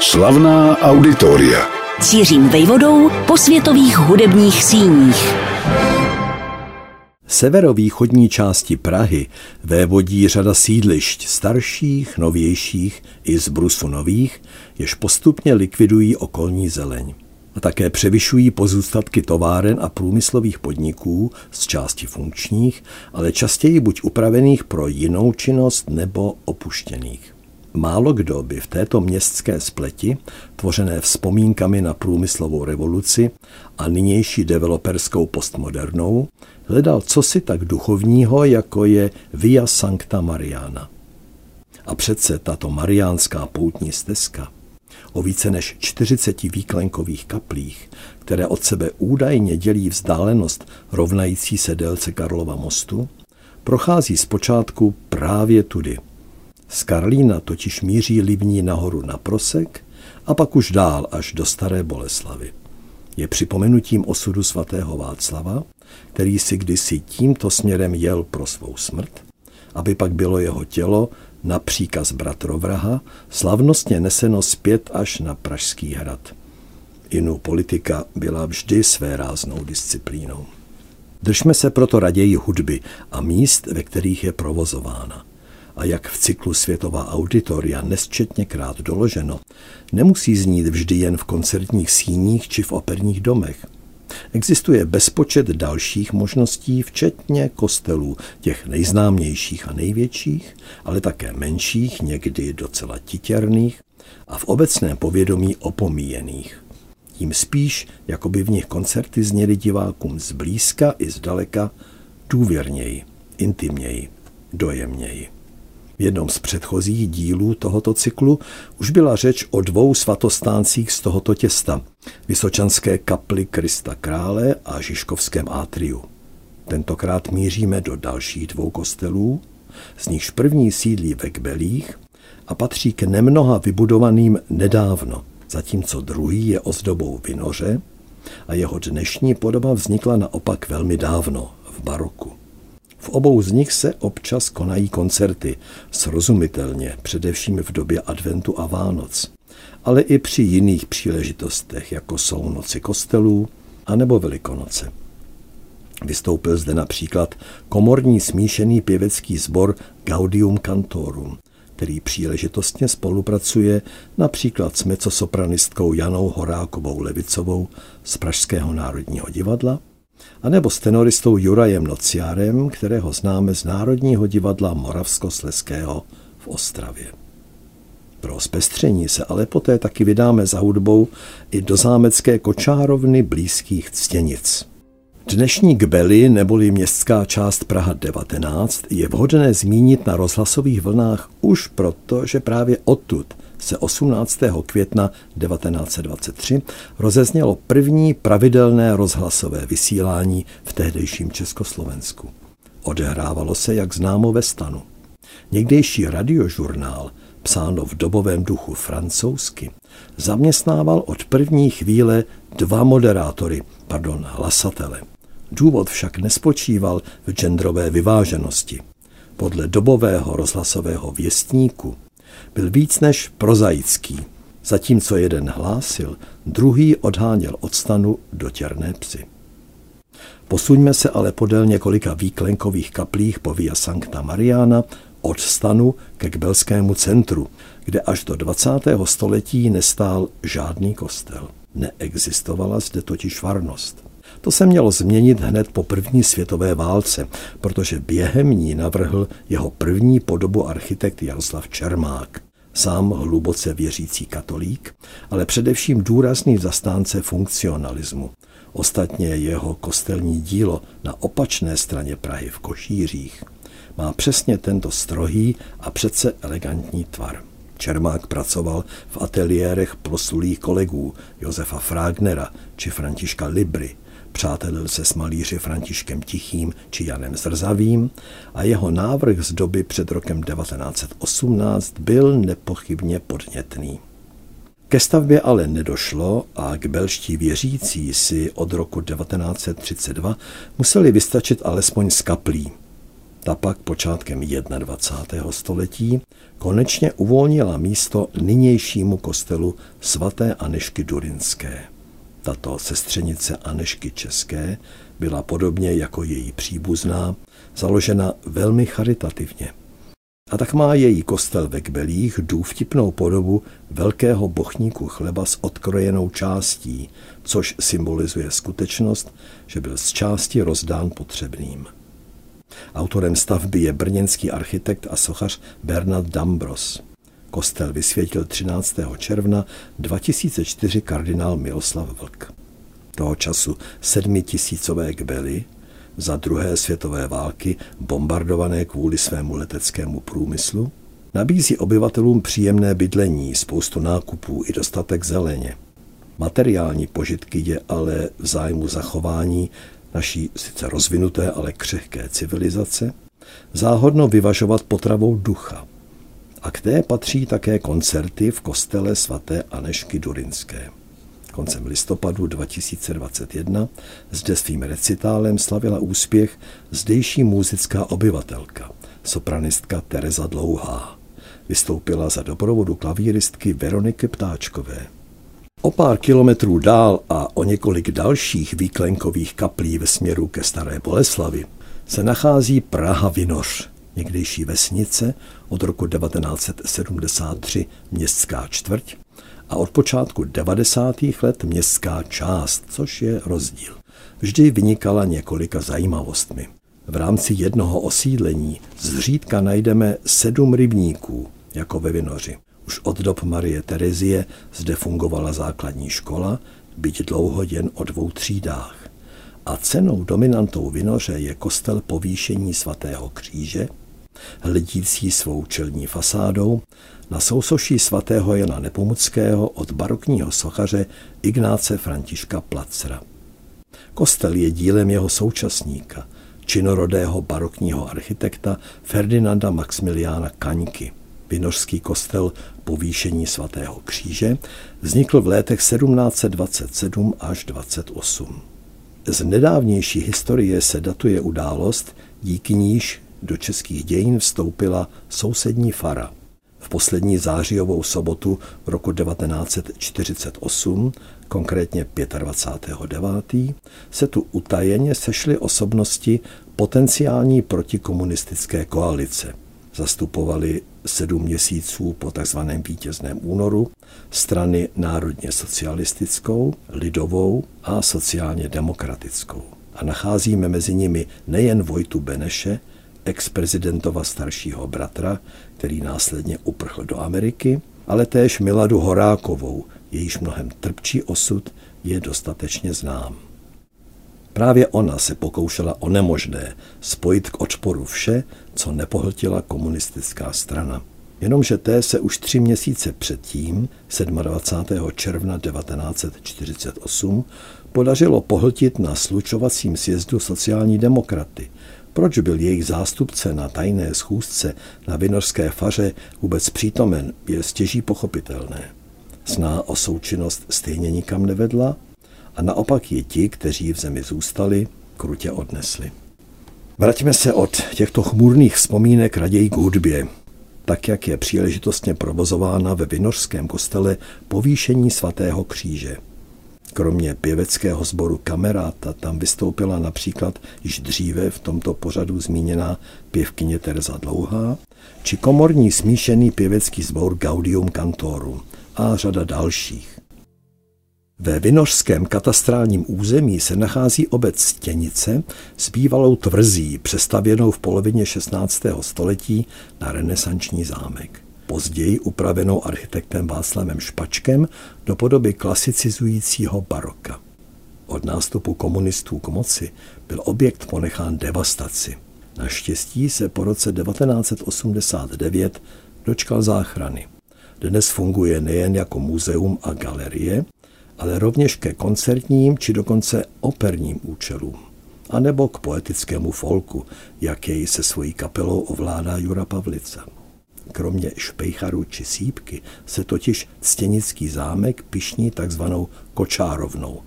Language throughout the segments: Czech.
Slavná auditoria. Cířím vejvodou po světových hudebních síních. Severovýchodní části Prahy vévodí řada sídlišť starších, novějších i z brusu nových, jež postupně likvidují okolní zeleň. A také převyšují pozůstatky továren a průmyslových podniků z části funkčních, ale častěji buď upravených pro jinou činnost nebo opuštěných. Málo kdo by v této městské spleti, tvořené vzpomínkami na průmyslovou revoluci a nynější developerskou postmodernou, hledal cosi tak duchovního, jako je Via Sancta Mariana. A přece tato mariánská poutní stezka o více než 40 výklenkových kaplích, které od sebe údajně dělí vzdálenost rovnající se délce Karlova mostu, prochází zpočátku právě tudy – z Karlína totiž míří Livní nahoru na Prosek a pak už dál až do Staré Boleslavy. Je připomenutím osudu svatého Václava, který si kdysi tímto směrem jel pro svou smrt, aby pak bylo jeho tělo na příkaz bratrovraha slavnostně neseno zpět až na Pražský hrad. Inu politika byla vždy své ráznou disciplínou. Držme se proto raději hudby a míst, ve kterých je provozována a jak v cyklu Světová auditoria nesčetněkrát doloženo, nemusí znít vždy jen v koncertních síních či v operních domech. Existuje bezpočet dalších možností, včetně kostelů, těch nejznámějších a největších, ale také menších, někdy docela titěrných a v obecném povědomí opomíjených. Tím spíš, jako by v nich koncerty zněly divákům zblízka i zdaleka důvěrněji, intimněji, dojemněji. V jednom z předchozích dílů tohoto cyklu už byla řeč o dvou svatostáncích z tohoto těsta, Vysočanské kapli Krista Krále a Žižkovském átriu. Tentokrát míříme do dalších dvou kostelů, z nichž první sídlí ve Kbelích a patří k nemnoha vybudovaným nedávno, zatímco druhý je ozdobou Vinoře a jeho dnešní podoba vznikla naopak velmi dávno, v baroku. V obou z nich se občas konají koncerty, srozumitelně, především v době adventu a Vánoc, ale i při jiných příležitostech, jako jsou noci kostelů anebo velikonoce. Vystoupil zde například komorní smíšený pěvecký sbor Gaudium Cantorum, který příležitostně spolupracuje například s mecosopranistkou Janou Horákovou Levicovou z Pražského národního divadla anebo s tenoristou Jurajem Nociárem, kterého známe z Národního divadla Moravskosleského v Ostravě. Pro zpestření se ale poté taky vydáme za hudbou i do zámecké kočárovny blízkých ctěnic. Dnešní Gbely, neboli městská část Praha 19, je vhodné zmínit na rozhlasových vlnách už proto, že právě odtud se 18. května 1923 rozeznělo první pravidelné rozhlasové vysílání v tehdejším Československu. Odehrávalo se, jak známo, ve stanu. Někdejší radiožurnál, psáno v dobovém duchu francouzsky, zaměstnával od první chvíle dva moderátory, pardon, hlasatele. Důvod však nespočíval v genderové vyváženosti. Podle dobového rozhlasového věstníku byl víc než prozaický. Zatímco jeden hlásil, druhý odháněl od stanu dotěrné psy. Posuňme se ale podél několika výklenkových kaplích po Via Sancta Mariana od stanu ke Kbelskému centru, kde až do 20. století nestál žádný kostel. Neexistovala zde totiž farnost. To se mělo změnit hned po první světové válce, protože během ní navrhl jeho první podobu architekt Jaroslav Čermák. Sám hluboce věřící katolík, ale především důrazný zastánce funkcionalismu. Ostatně jeho kostelní dílo na opačné straně Prahy v Košířích má přesně tento strohý a přece elegantní tvar. Čermák pracoval v ateliérech proslulých kolegů Josefa Fragnera či Františka Libry, přátelil se s malíři Františkem Tichým či Janem Zrzavým a jeho návrh z doby před rokem 1918 byl nepochybně podnětný. Ke stavbě ale nedošlo a k belští věřící si od roku 1932 museli vystačit alespoň z kaplí. Ta pak počátkem 21. století konečně uvolnila místo nynějšímu kostelu svaté Anešky Durinské. Tato sestřenice Anešky České byla podobně jako její příbuzná založena velmi charitativně. A tak má její kostel ve Kbelích důvtipnou podobu velkého bochníku chleba s odkrojenou částí, což symbolizuje skutečnost, že byl z části rozdán potřebným. Autorem stavby je brněnský architekt a sochař Bernard Dambros. Kostel vysvětil 13. června 2004 kardinál Miloslav Vlk. Toho času sedmitisícové kbely za druhé světové války bombardované kvůli svému leteckému průmyslu, nabízí obyvatelům příjemné bydlení, spoustu nákupů i dostatek zeleně. Materiální požitky je ale v zájmu zachování naší sice rozvinuté, ale křehké civilizace, záhodno vyvažovat potravou ducha. A k té patří také koncerty v kostele svaté Anešky Durinské. Koncem listopadu 2021 zde svým recitálem slavila úspěch zdejší muzická obyvatelka, sopranistka Tereza Dlouhá. Vystoupila za doprovodu klavíristky Veroniky Ptáčkové. O pár kilometrů dál a o několik dalších výklenkových kaplí ve směru ke Staré Boleslavi se nachází Praha Vinoř, někdejší vesnice, od roku 1973 městská čtvrť a od počátku 90. let městská část, což je rozdíl. Vždy vynikala několika zajímavostmi. V rámci jednoho osídlení zřídka najdeme sedm rybníků, jako ve Vinoři. Už od dob Marie Terezie zde fungovala základní škola, byť dlouho jen o dvou třídách. A cenou dominantou Vinoře je kostel povýšení svatého kříže, hledící svou čelní fasádou na sousoší svatého Jana Nepomuckého od barokního sochaře Ignáce Františka Placra. Kostel je dílem jeho současníka, činorodého barokního architekta Ferdinanda Maximiliána Kaňky. Vinořský kostel povýšení svatého kříže vznikl v letech 1727 až 28. Z nedávnější historie se datuje událost, díky níž do českých dějin vstoupila sousední fara. V poslední zářijovou sobotu roku 1948, konkrétně 25.9., se tu utajeně sešly osobnosti potenciální protikomunistické koalice. Zastupovali sedm měsíců po tzv. vítězném únoru strany národně socialistickou, lidovou a sociálně demokratickou. A nacházíme mezi nimi nejen Vojtu Beneše, ex-prezidentova staršího bratra, který následně uprchl do Ameriky, ale též Miladu Horákovou, jejíž mnohem trpčí osud je dostatečně znám. Právě ona se pokoušela o nemožné spojit k odporu vše, co nepohltila komunistická strana. Jenomže té se už tři měsíce předtím, 27. června 1948, podařilo pohltit na slučovacím sjezdu sociální demokraty, proč byl jejich zástupce na tajné schůzce na Vinořské faře vůbec přítomen, je stěží pochopitelné. Sná o součinnost stejně nikam nevedla a naopak je ti, kteří v zemi zůstali, krutě odnesli. Vraťme se od těchto chmurných vzpomínek raději k hudbě, tak jak je příležitostně provozována ve Vinořském kostele povýšení svatého kříže – Kromě pěveckého sboru Kameráta tam vystoupila například již dříve v tomto pořadu zmíněná pěvkyně Teresa Dlouhá, či komorní smíšený pěvecký sbor Gaudium Cantorum a řada dalších. Ve Vinořském katastrálním území se nachází obec Stěnice s bývalou tvrzí, přestavěnou v polovině 16. století na renesanční zámek později upravenou architektem Václavem Špačkem do podoby klasicizujícího baroka. Od nástupu komunistů k moci byl objekt ponechán devastaci. Naštěstí se po roce 1989 dočkal záchrany. Dnes funguje nejen jako muzeum a galerie, ale rovněž ke koncertním či dokonce operním účelům, anebo k poetickému folku, jak jej se svojí kapelou ovládá Jura Pavlica. Kromě špejcharu či sípky se totiž Ctěnický zámek pišní takzvanou kočárovnou,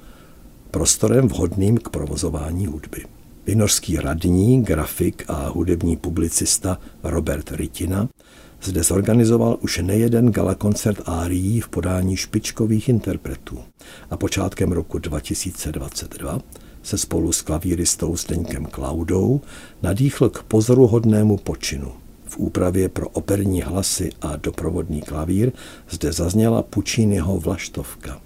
prostorem vhodným k provozování hudby. Vynořský radní, grafik a hudební publicista Robert Ritina zde zorganizoval už nejeden galakoncert árií v podání špičkových interpretů a počátkem roku 2022 se spolu s klavíristou Zdeňkem Klaudou nadýchl k pozoruhodnému počinu. V úpravě pro operní hlasy a doprovodný klavír zde zazněla Pučínyho Vlaštovka.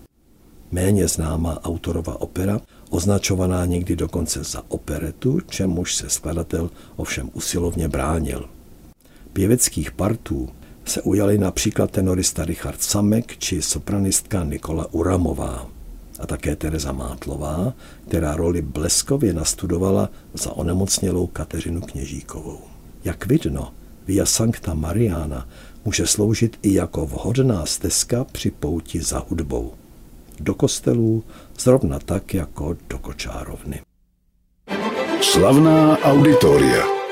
Méně známá autorova opera, označovaná někdy dokonce za operetu, čemuž se skladatel ovšem usilovně bránil. Pěveckých partů se ujali například tenorista Richard Samek či sopranistka Nikola Uramová a také Tereza Mátlová, která roli bleskově nastudovala za onemocnělou Kateřinu Kněžíkovou. Jak vidno, Via Sancta Mariana může sloužit i jako vhodná stezka při pouti za hudbou. Do kostelů zrovna tak jako do kočárovny. Slavná auditoria.